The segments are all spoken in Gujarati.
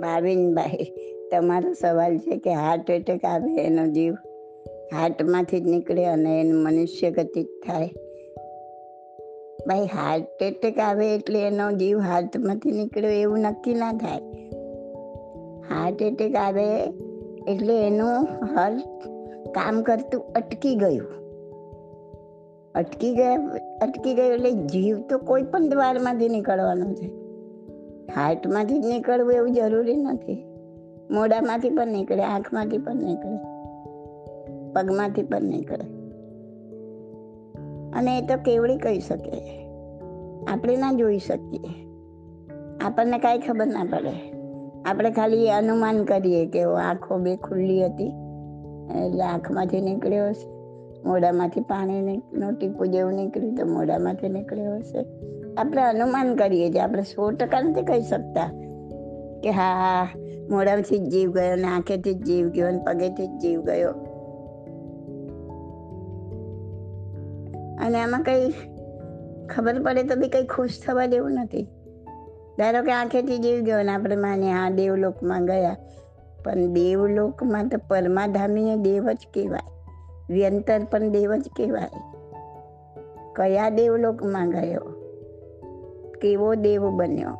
ભાવિનભાઈ તમારો સવાલ છે કે હાર્ટ એટેક આવે એનો જીવ. હાર્ટમાંથી જ નીકળે અને એનું મનુષ્ય ગતિ થાય. ભાઈ હાર્ટ એટેક આવે એટલે એનો જીવ હાર્ટમાંથી નીકળ્યો એવું નક્કી ના થાય. હાર્ટ એટેક આવે એટલે એનું હાર્ટ કામ કરતું અટકી ગયું. અટકી ગયા, અટકી ગયું એટલે જીવ તો કોઈ પણ દ્વારમાંથી નીકળવાનો છે. હાર્ટમાંથી જ નીકળવું એવું જરૂરી નથી. મોઢામાંથી પણ નીકળે, આંખમાંથી પણ નીકળે, પગમાંથી પણ નીકળે. અને એ તો કેવડી કહી શકે આપણે ના જોઈ શકીએ. આપણને કાંઈ ખબર ના પડે. આપણે ખાલી અનુમાન કરીએ કે આંખો બે ખુલ્લી હતી. એટલે આંખમાંથી નીકળ્યો હશે. મોઢામાંથી પાણીનું ટીપું જેવું નીકળ્યું તો મોઢામાંથી નીકળ્યો હશે. આપણે અનુમાન કરીએ છીએ. આપણે સો ટકા નથી કહી શકતા કે હા હા, મોઢામાંથી જ જીવ ગયો ને આંખેથી જ જીવ ગયો ને પગેથી જ જીવ ગયો. અને આમાં કંઈ ખબર પડે તો બી કંઈ ખુશ થવા દેવું નથી. ધારો કે આંખેથી જીવ ગયો ને આપણે માનીએ, હા, દેવલોકમાં ગયા. પણ દેવલોકમાં તો પરમાધામીએ દેવ જ કહેવાય. વ્યંતર પણ દેવ જ કહેવાય. કયા દેવલોકમાં ગયો? કેવો દેવ બન્યો?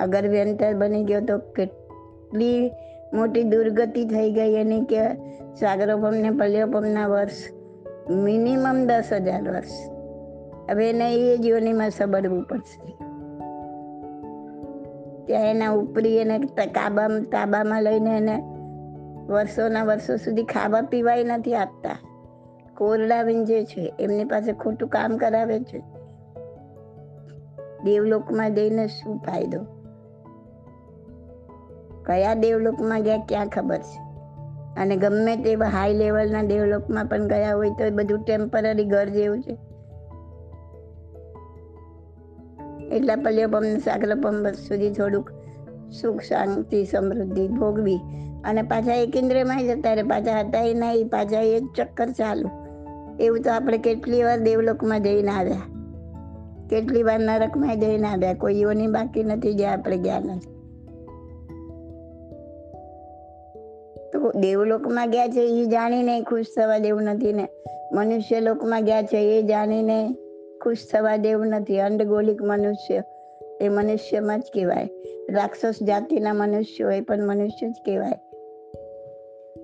અગર વ્યંતર બની ગયો તો કેટલી મોટી દુર્ગતિ થઈ ગઈ એની કે સાગરોપમ ને પલ્યોપમના વર્ષ, મિનિમમ દસ હજાર વર્ષ. હવે એને એ જીવનીમાં સબડવું પડશે. ત્યાં એના ઉપરી એને તાબામાં તાબામાં લઈને એને વર્ષોના વર્ષો સુધી ખાવા પીવાય નથી આપતા. કોરડા જે છે, એમની પાસે ખોટું કામ કરાવે છે. દેવલોકમાં જઈને શું ફાયદો? કયા દેવલોકમાં ગયા ક્યાં ખબર છે. અને ગમે તેવા હાઈ લેવલના ડેવલપમાં પણ ગયા હોય તો એ બધું ટેમ્પરરી ઘર જેવું છે. એટલા પલ્યોપમ સાગરપમ સુધી થોડુંક સુખ, શાંતિ, સમૃદ્ધિ ભોગવી. અને પાછા એક ઇન્દ્રિયમાં જતા રહે પાછા હતા એ નહીં, પાછા એ ચક્કર ચાલુ. એવું તો આપણે કેટલી વાર દેવલોકમાં જઈને આવ્યા. કેટલી વાર નરકમાં જઈને આવ્યા કોઈ યોની બાકી નથી જે આપણે ગયા નથી. તો દેવલોકમાં ગયા છે એ જાણીને ખુશ થવા દેવું નથી ને. મનુષ્ય લોકમાં ગયા છે એ જાણીને ખુશ થવા દેવું નથી. અંડગોલિક મનુષ્ય, એ મનુષ્યમાં જ કહેવાય. રાક્ષસ જાતિના મનુષ્યો એ પણ મનુષ્ય જ કહેવાય.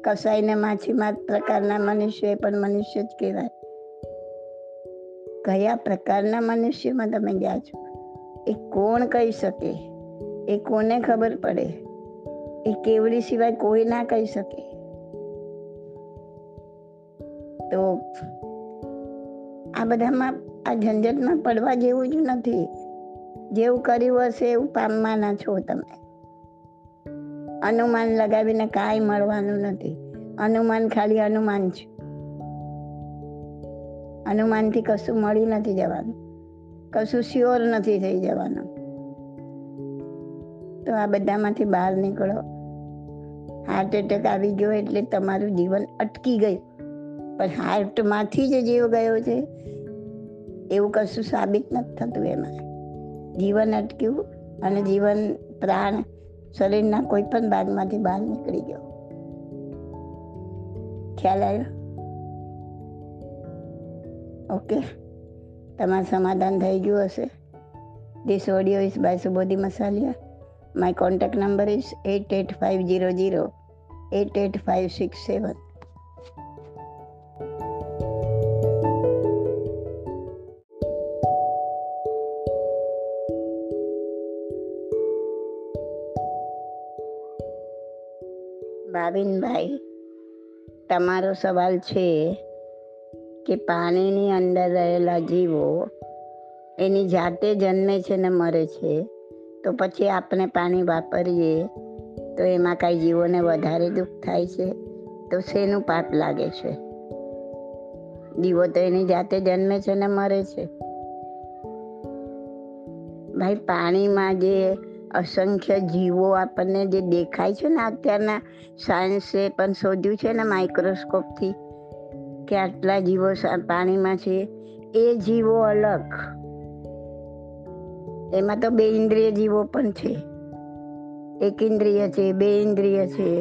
કસાઈ ને માછીમાર પ્રકારના મનુષ્ય એ પણ મનુષ્ય જ કહેવાય. કયા પ્રકારના મનુષ્યમાં તમે ગયા છો? એ કોણ કહી શકે? એ કોને ખબર પડે? એ કેવડી સિવાય કોઈ ના કહી શકે? તો આ બધામાં આ ઝંઝટમાં પડવા જેવું જ નથી. જેવું કર્યું હશે એવું પામવાના છો તમે. અનુમાન લગાવીને કાંઈ મળવાનું નથી. અનુમાન ખાલી અનુમાન છે. અનુમાનથી કશું મળી નથી જવાનું. કશું શ્યોર નથી થઈ જવાનું. તો આ બધામાંથી બહાર નીકળો. હાર્ટ એટેક આવી ગયો એટલે તમારું જીવન અટકી ગયું. પણ હાર્ટમાંથી જ જીવ ગયો છે. એવું કશું સાબિત નથી થતું એમાં. જીવન અટક્યું અને જીવન પ્રાણ શરીરના કોઈ પણ ભાગમાંથી બહાર નીકળી ગયો. ખ્યાલ આવ્યો? ઓકે. તમારું સમાધાન થઈ ગયું હશે. This audio is by Subodhi Masaliya zero eight eight five six seven ભાવિનભાઈ તમારો સવાલ છે. કે પાણીની અંદર રહેલા જીવો એની જાતે જન્મે છે ને મરે છે, તો પછી આપણે પાણી વાપરીએ, તો એમાં કાંઈ જીવોને વધારે દુઃખ થાય છે, તો શેનું પાપ લાગે છે? જીવો તો એની જાતે જન્મે છે ને મરે છે. ભાઈ, પાણીમાં જે અસંખ્ય જીવો આપણને જે દેખાય છે ને અત્યારના સાયન્સે પણ શોધ્યું છે ને માઇક્રોસ્કોપથી કે આટલા જીવો પાણીમાં છે, એ જીવો અલગ. એમાં તો બે ઇન્દ્રિય જીવો પણ છે. એક ઇન્દ્રિય છે, બે ઇન્દ્રિય છે,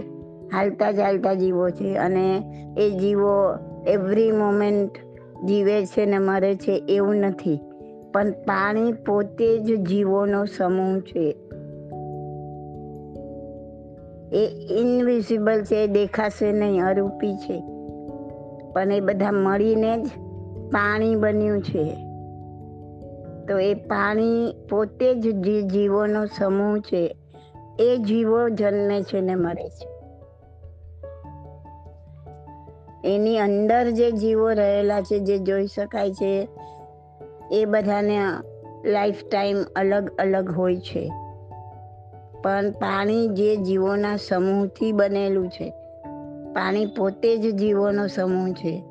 હાલતા ચાલતા જીવો છે અને એ જીવો એવરી મોમેન્ટ જીવે છે ને મરે છે એવું નથી. પણ પાણી પોતે જ જીવોનો સમૂહ છે. એ ઇનવિઝિબલ છે દેખાશે નહીં, અરૂપી છે. પણ એ બધા મળીને જ પાણી બન્યું છે. તો એ પાણી પોતે જ જે જીવોનો સમૂહ છે, એ જીવો જન્મે છે ને મરે છે. એની અંદર જે જીવો રહેલા છે, જે જોઈ શકાય છે, એ બધાને લાઈફ ટાઈમ અલગ અલગ હોય છે. પણ પાણી જે જીવોના સમૂહથી બનેલું છે પાણી પોતે જ જીવોનો સમૂહ છે.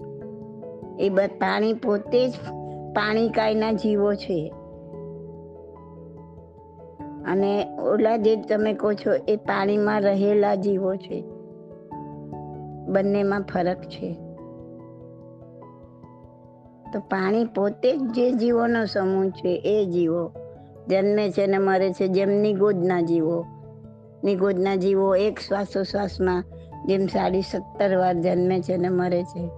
એ પાણી પોતે જ પાણી કાયના જીવો છે. અને ઓલા જે તમે કહો છો એ પાણીમાં રહેલા જીવો છે. બંનેમાં ફરક છે. તો પાણી પોતે જ જે જીવોનો સમૂહ છે એ જીવો. જન્મે છે ને મરે છે જેમ નિગોદના જીવો. નિગોદના જીવો એક શ્વાસોશ્વાસમાં જેમ સાડી સત્તર વાર જન્મે છે ને મરે છે,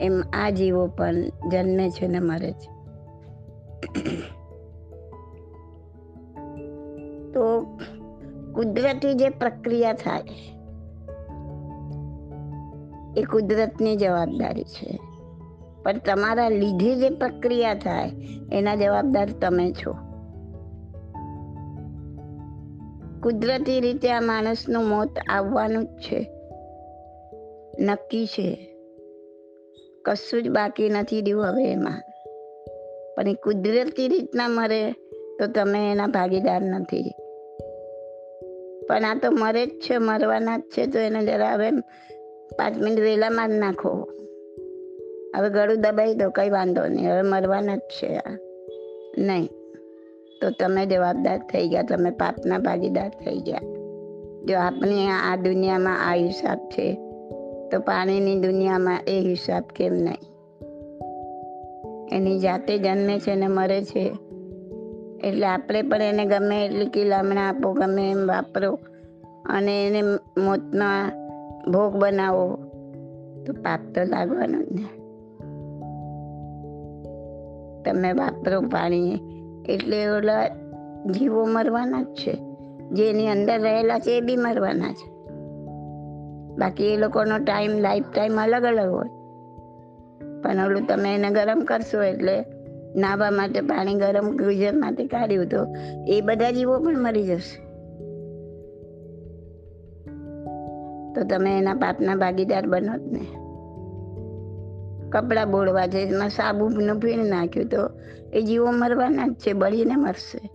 એમ આ જીવો પણ જન્મે છે ને મરે છે. તો કુદરતી જે પ્રક્રિયા થાય, એ કુદરતની જવાબદારી છે. પણ તમારા લીધે જે પ્રક્રિયા થાય, એના જવાબદાર તમે છો. કુદરતી રીતે આ માણસનું મોત આવવાનું જ છે. નક્કી છે. કશું જ બાકી નથી રહ્યું હવે એમાં. પણ એ કુદરતી રીતના મરે તો તમે એના ભાગીદાર નથી. પણ આ તો મરે જ છે, મરવાના જ છે, તો એને જરા હવે પાંચ મિનિટ વહેલામાં જ નાખો. હવે ગળું દબાઈ દો, કંઈ વાંધો નહીં, હવે મરવાના જ છે આ. નહીં, તો તમે જવાબદાર થઈ ગયા, તમે પાપના ભાગીદાર થઈ ગયા. જો આપણી આ દુનિયામાં આયુષ છે તો પાણીની દુનિયામાં એ હિસાબ કેમ નહીં? એની જાતે જન્મે છે ને મરે છે. એટલે આપણે પણ એને ગમે એટલી કિલામણા આપો, ગમે એમ વાપરો અને એને મોતના ભોગ બનાવો, તો પાપ તો લાગવાનું જ ને. તમે વાપરો પાણી એટલે ઓલા જીવો મરવાના જ છે. જેની અંદર રહેલા છે એ બી મરવાના છે બાકી એ લોકોનો ટાઈમ, લાઈફ ટાઈમ અલગ અલગ હોય. પણ ઓલું તમે એને ગરમ કરશો એટલે નાવા માટે પાણી ગરમ ગીઝરમાંથી કાઢ્યું તો એ બધા જીવો પણ મરી જશે. તો તમે એના પાપના ભાગીદાર બનો જ ને. કપડાં બોળવા છે એમાં સાબુનું ફીણ નાખ્યું તો એ જીવો મરવાના જ છે, બળીને મરશે.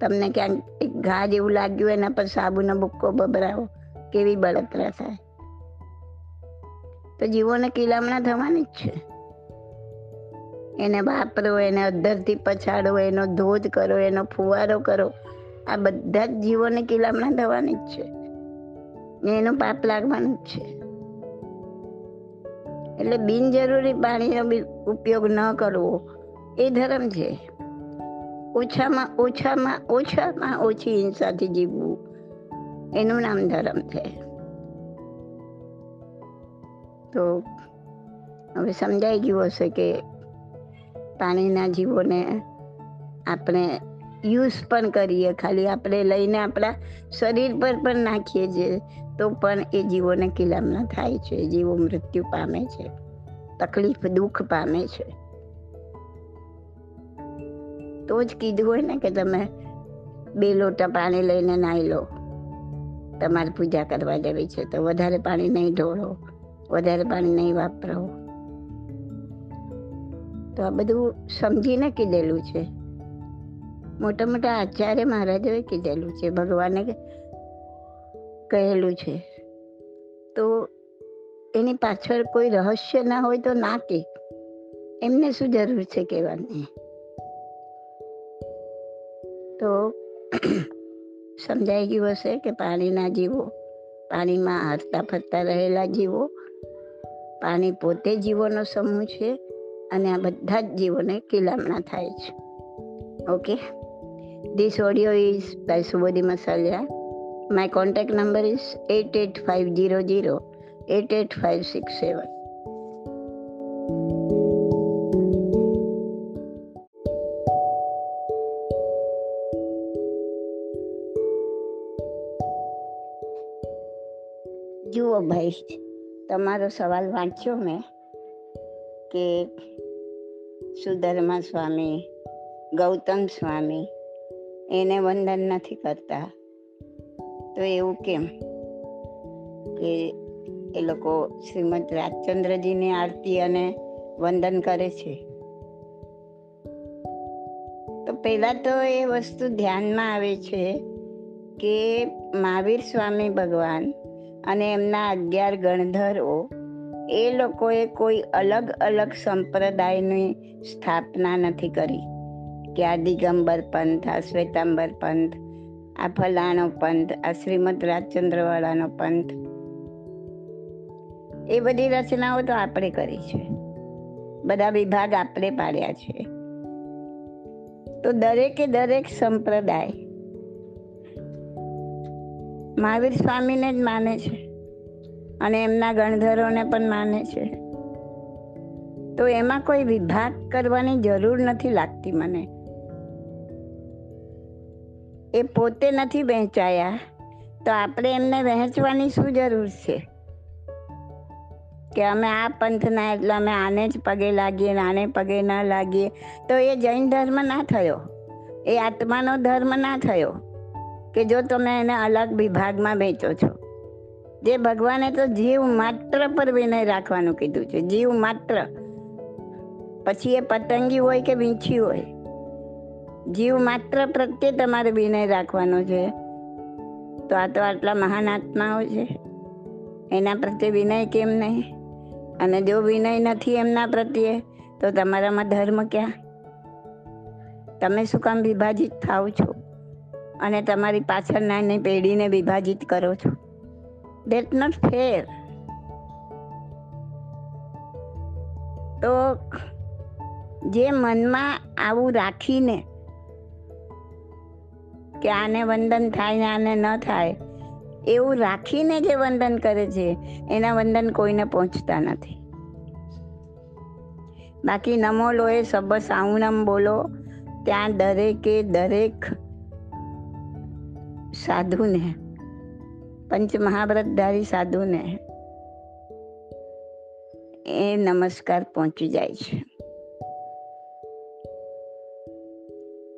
તમને ક્યાંક એક ઘા જેવું લાગ્યું એના પર સાબુનો બુક્કો બબરાવો. કેવી બળતરા થાય. તો જીવોને કિલામણા થવાની જ છે. એને વાપરો, એને અધરથી પછાડો, એનો ધોધ કરો, એનો ફુવારો કરો. આ બધા જ જીવોને કિલામણા થવાની જ છે. ને એનું પાપ લાગવાનું જ છે. એટલે બિનજરૂરી પાણીનો ઉપયોગ ન કરવો, એ ધર્મ છે. ઓછામાં ઓછામાં ઓછામાં ઓછી હિંસાથી જીવવું. એનું નામ ધર્મ છે. તો હવે સમજાઈ ગયું હશે કે પાણીના જીવોને આપણે યુઝ પણ કરીએ, ખાલી આપણે લઈને આપણા શરીર પર પણ નાખીએ છીએ, તો પણ એ જીવોને કિલામણા થાય છે, જીવો મૃત્યુ પામે છે, તકલીફ, દુઃખ પામે છે. તો જ કીધું હોય ને કે તમે બે લોટા પાણી લઈને નાહી લો. તમારે પૂજા કરવા જવી છે તો વધારે પાણી નહીં ઢોળો, વધારે પાણી નહીં વાપરો. તો આ બધું સમજીને કીધેલું છે. મોટા મોટા આચાર્ય મહારાજોએ કીધેલું છે, ભગવાને કહેલું છે. તો એની પાછળ કોઈ રહસ્ય ના હોય તો ના કે. એમને શું જરૂર છે કહેવાની? તો સમજાઈ ગયું હશે કે પાણીના જીવો પાણીમાં હરતા ફરતા રહેલા જીવો પાણી પોતે જીવોનો સમૂહ છે અને આ બધા જ જીવોને કિલામણા થાય છે okay This audio is by Subodhi Masalia. My contact number is 88500 88567. જુઓ ભાઈ, તમારો સવાલ વાંચ્યો મેં કે સુધર્મા સ્વામી, ગૌતમ સ્વામી એને વંદન નથી કરતા. તો એવું કેમ કે એ લોકો શ્રીમદ રાજચંદ્રજીની આરતી અને વંદન કરે છે? તો પહેલાં તો એ વસ્તુ ધ્યાનમાં આવે છે કે મહાવીર સ્વામી ભગવાન અને એમના અગિયાર ગણધરો, એ લોકોએ કોઈ અલગ અલગ સંપ્રદાયની સ્થાપના નથી કરી. કે આ પંથ, આ શ્વેતાંબર પંથ, આ ફલાણો પંથ, આ શ્રીમદ રાજચંદ્રવાળાનો પંથ. એ બધી રચનાઓ તો આપણે કરી છે. બધા વિભાગ આપણે પાડ્યા છે. તો દરેકે દરેક સંપ્રદાય મહાવીર સ્વામીને જ માને છે. અને એમના ગણધરોને પણ માને છે. તો એમાં કોઈ વિભાગ કરવાની જરૂર નથી લાગતી મને. એ પોતે નથી વહેંચાયા. તો આપણે એમને વહેંચવાની શું જરૂર છે? કે અમે આ પંથના એટલે અમે આને જ પગે લાગીએ આને પગે ના લાગીએ. તો એ જૈન ધર્મ ના થયો. એ આત્માનો ધર્મ ના થયો. કે જો તમે એને અલગ વિભાગમાં વેચો છો. જે ભગવાને તો જીવ માત્ર પર વિનય રાખવાનું કીધું છે. જીવ માત્ર. પછી એ પતંગી હોય કે વીંછી હોય. જીવ માત્ર પ્રત્યે તમારે વિનય રાખવાનો છે. તો આ તો આટલા મહાન આત્માઓ છે. એના પ્રત્યે વિનય કેમ નહીં? અને જો વિનય નથી એમના પ્રત્યે, તો તમારામાં ધર્મ ક્યાં? તમે શું કામ વિભાજિત થાવ છો? અને તમારી પાછળના પેઢીને વિભાજિત કરો છો. દેટ નોટ ફેર તો જે મનમાં આવું રાખીને કે આને વંદન થાય ને આને ન થાય, એવું રાખીને જે વંદન કરે છે, એના વંદન કોઈને પહોંચતા નથી. બાકી નમો લોએ સબ સાઉનમ બોલો, ત્યાં દરેકે દરેક સાધુને. પંચ મહાવ્રતધારી સાધુને એ નમસ્કાર પહોંચી જાય છે.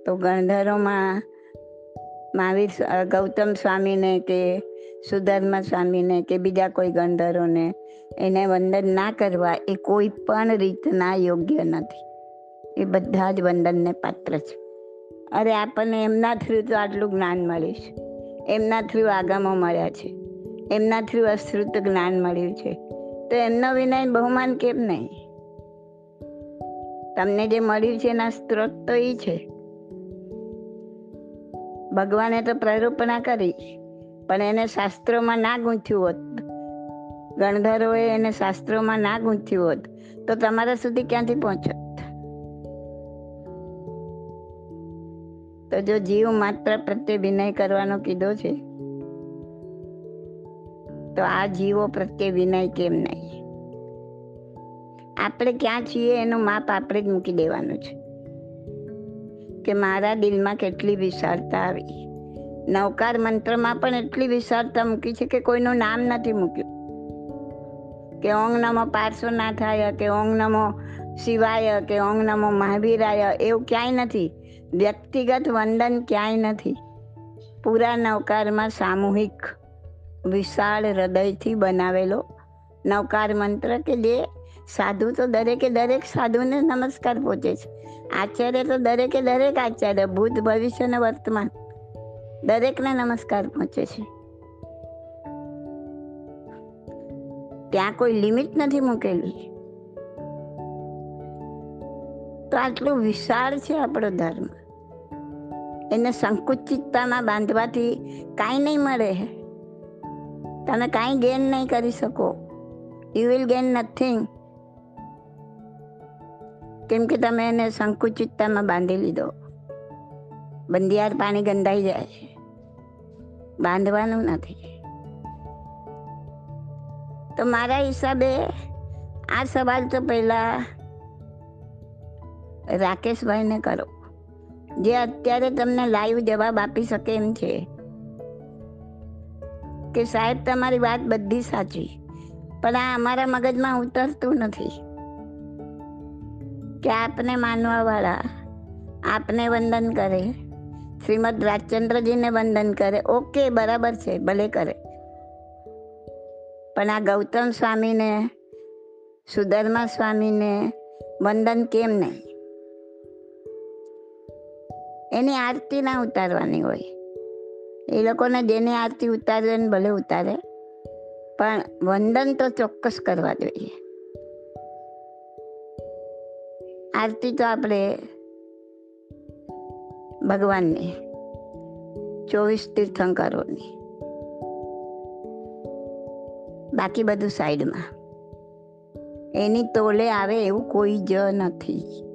તો ગણધરોમાં મહાવીર ગૌતમ સ્વામીને કે સુધર્મા સ્વામીને કે બીજા કોઈ ગણધરોને એને વંદન ના કરવા એ કોઈ પણ રીતના યોગ્ય નથી. એ બધા જ વંદનને પાત્ર છે. અરે આપણને એમના થ્રુ તો આટલું જ્ઞાન મળ્યું એમના થ્રુ આગામો મળ્યા છે. એમના થ્રુ અશ્રુત જ્ઞાન મળ્યું છે. તો એમનો વિનય બહુમાન કેમ નહીં? તમને જે મળ્યું છે એના સ્ત્રોત તો એ છે. ભગવાને તો પ્રરૂપણા કરી, પણ એને શાસ્ત્રોમાં ના ગૂંથ્યું હોત. ગણધરોએ એને શાસ્ત્રોમાં ના ગૂંથ્યું હોત. તો તમારા સુધી ક્યાંથી પહોંચત તો જો જીવ માત્ર પ્રત્યે વિનય કરવાનો કીધો છે, તો આ જીવો પ્રત્યે વિનય કેમ નહીં? આપણે ક્યાં છીએ એનું માપ આપણે જ મૂકી દેવાનું છે. કે મારા દિલમાં કેટલી વિશાળતા આવી. નવકાર મંત્રમાં પણ એટલી વિશાળતા મૂકી છે કે કોઈનું નામ નથી મૂક્યું. કે ઓંગ નમો પાર્શ્વનાથાય, કે ઓંગ નમો શિવાય, કે ઓંગ નમો મહાવીરાય, એવું ક્યાંય નથી. વ્યક્તિગત વંદન ક્યાંય નથી. પૂરા નવકારમાં સામૂહિક વિશાળ હૃદયથી બનાવેલો નવકાર મંત્ર કે જે સાધુ તો દરેકે દરેક સાધુને નમસ્કાર પહોંચે છે. આચાર્ય તો દરેકે દરેક આચાર્ય, ભૂત ભવિષ્ય અને વર્તમાન દરેકને નમસ્કાર પહોંચે છે. ત્યાં કોઈ લિમિટ નથી મૂકેલી. તો આટલું વિશાળ છે આપણો ધર્મ. એને સંકુચિતતામાં બાંધવાથી કાંઈ નહીં મળે. તમે કાંઈ ગેન નહીં કરી શકો. યુ વિલ ગેન નથિંગ કેમ કે તમે એને સંકુચિતતામાં બાંધી લીધો. બંધિયાર પાણી ગંધાઈ જાય બાંધવાનું નથી. તો મારા હિસાબે આ સવાલ તો પહેલા રાકેશભાઈને કરો. જે અત્યારે તમને લાઈવ જવાબ આપી શકે એમ છે. કે સાહેબ, તમારી વાત બધી સાચી. પણ આ અમારા મગજમાં ઉતરતું નથી. કે આપને માનવા વાળા આપને વંદન કરે. શ્રીમદ રાજચંદ્રજીને વંદન કરે. ઓકે, બરાબર છે, ભલે કરે. પણ આ ગૌતમ સ્વામીને, સુધર્મા સ્વામીને વંદન કેમ નહીં? એની આરતી ના ઉતારવાની હોય. એ લોકોને જેની આરતી ઉતારે ને ભલે ઉતારે, પણ વંદન તો ચોક્કસ કરવા જોઈએ. આરતી તો આપણે ભગવાનની, ચોવીસ તીર્થંકરોની. બાકી બધું સાઈડમાં. એની તોલે આવે એવું કોઈ જ નથી.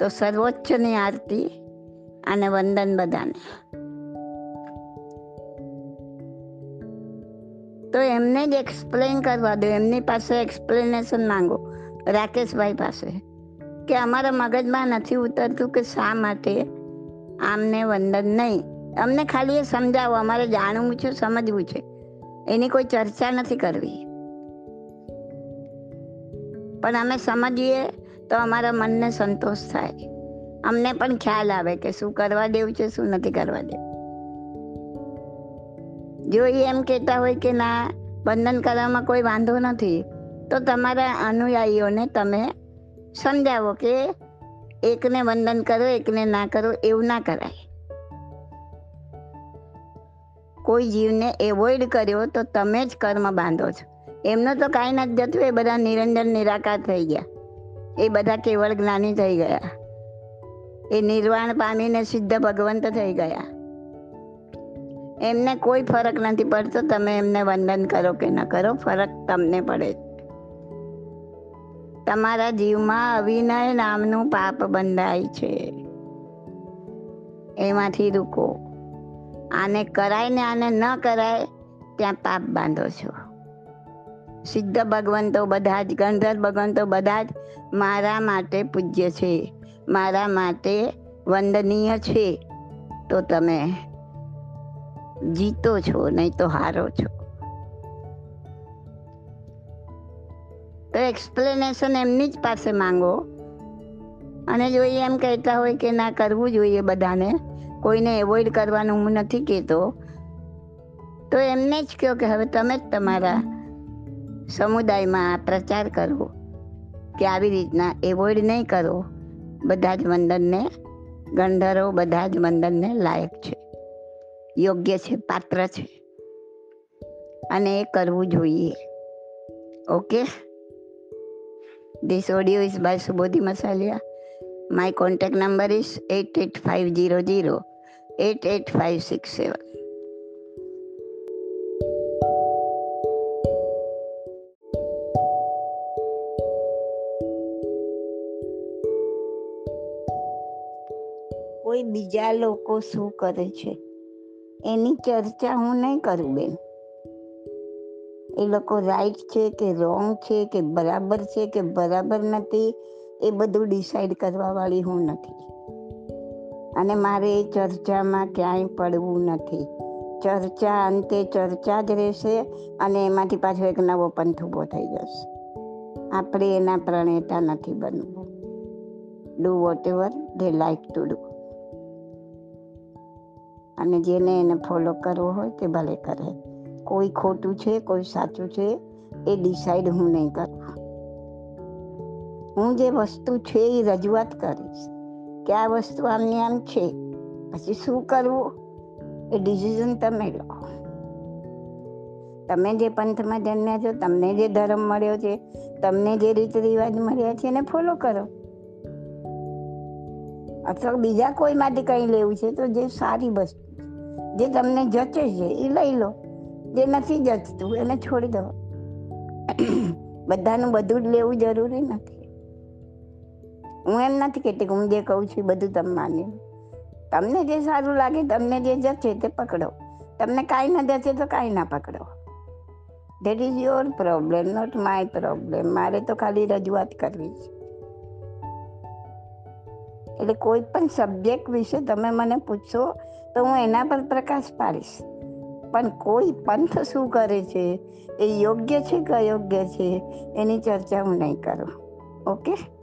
તો સર્વોચ્ચની આરતી અને વંદન બધાને. તો એમને જ એક્સપ્લેન કરવા દો, એમની પાસે એક્સપ્લેનેશન માંગો, રાકેશભાઈ પાસે, કે અમારા મગજમાં નથી ઉતરતું કે શા માટે આમને વંદન નહીં. અમને ખાલી એ સમજાવો, અમારે જાણવું છે, સમજવું છે. એની કોઈ ચર્ચા નથી કરવી. પણ અમે સમજીએ તો અમારા મનને સંતોષ થાય. અમને પણ ખ્યાલ આવે કે શું કરવા દેવું છે, શું નથી કરવા દેવું. જો એ એમ કહેતા હોય કે ના, બંધન કરવામાં કોઈ વાંધો નથી, તો તમારા અનુયાયીઓને તમે સમજાવો કે એકને વંદન કરો, એકને ના કરો, એવું ના કરાય. કોઈ જીવને એવોઇડ કર્યો તો તમે જ કર્મ બાંધો છો. એમનો તો કાંઈ નથી જતું, એ બધા નિરંજન નિરાકાર થઈ ગયા. એ બધા કેવળ જ્ઞાની થઈ ગયા. એ નિર્વાણ પામીને સિદ્ધ ભગવંત થઈ ગયા. એમને કોઈ ફરક નથી પડતો તમે એમને વંદન કરો કે ન કરો, ફરક તમને પડે. તમારા જીવમાં અવિનય નામનું પાપ બંધાય છે. એમાંથી રૂકો. આને કરાય ને આને ન કરાય, ત્યાં પાપ બાંધો છો. સિદ્ધ ભગવંતો બધા જ ગંધર્વ ભગવંતો બધા જ મારા માટે પૂજ્ય છે. મારા માટે વંદનીય છે. તો તમે જીતો છો, નહીં તો હારો છો. તો એક્સપ્લેનેશન એમની જ પાસે માંગો. અને જોઈએ એમ કહેતા હોય કે ના કરવું જોઈએ બધાને, કોઈને એવોઇડ કરવાનું હું નથી કહેતો, તો એમને જ કહો કે હવે તમે જ તમારા સમુદાયમાં પ્રચાર કરવો કે આવી રીતના એવોઇડ નહીં કરો બધા જ વંદનને ગંધરો બધા જ વંદનને લાયક છે. યોગ્ય છે, પાત્ર છે. અને એ કરવું જોઈએ. Okay? This audio is by Subodhi Masaliya my contact number is eight eight five zero zero eight eight five six seven કોઈ બીજા લોકો શું કરે છે? એની ચર્ચા હું નહીં કરું બેન. એ લોકો રાઈટ છે કે રોંગ છે કે બરાબર છે કે બરાબર નથી, એ બધું ડિસાઈડ કરવા વાળી હું નથી. અને મારે એ ચર્ચામાં ક્યાંય પડવું નથી. ચર્ચા અંતે ચર્ચા જ રહેશે અને એમાંથી પાછો એક નવો પંથ ઊભો થઈ જશે. આપણે એના પ્રણેતા નથી બનવું. Do whatever they like to do અને જેને એને ફોલો કરવો હોય તે ભલે કરે. કોઈ ખોટું છે, કોઈ સાચું છે, એ ડિસાઈડ હું નહીં કરું. હું જે વસ્તુ છે એ રજૂઆત કરીશ કે આ વસ્તુ આમની આમ છે, પછી શું કરવું? એ ડિસિઝન તમે લો. તમે જે પંથમાં જન્મ્યા છો, તમને જે ધર્મ મળ્યો છે, તમને જે રીત રિવાજ મળ્યા છે, એને ફોલો કરો. અથવા બીજા કોઈ માટે કંઈ લેવું છે, તો જે સારી વસ્તુ જે તમને જચે છે, એ લઈ લો. જે નથી જચતું, એને છોડી દો. બધાનું બધું જ લેવું જરૂરી નથી. હું એમ નથી કહેતી કે હું જે કહું છું બધું તમે માની. તમને જે સારું લાગે, તમને જે જચે તે પકડો. તમને કાંઈ ન જચે તો કાંઈ ના પકડો. That is your problem not my problem મારે તો ખાલી રજૂઆત કરવી છે. એટલે કોઈ પણ સબ્જેક્ટ વિશે તમે મને પૂછશો તો હું એના પર પ્રકાશ પાડીશ. પણ કોઈ પંથ શું કરે છે? એ યોગ્ય છે કે અયોગ્ય છે? એની ચર્ચા હું નહીં કરું. ઓકે?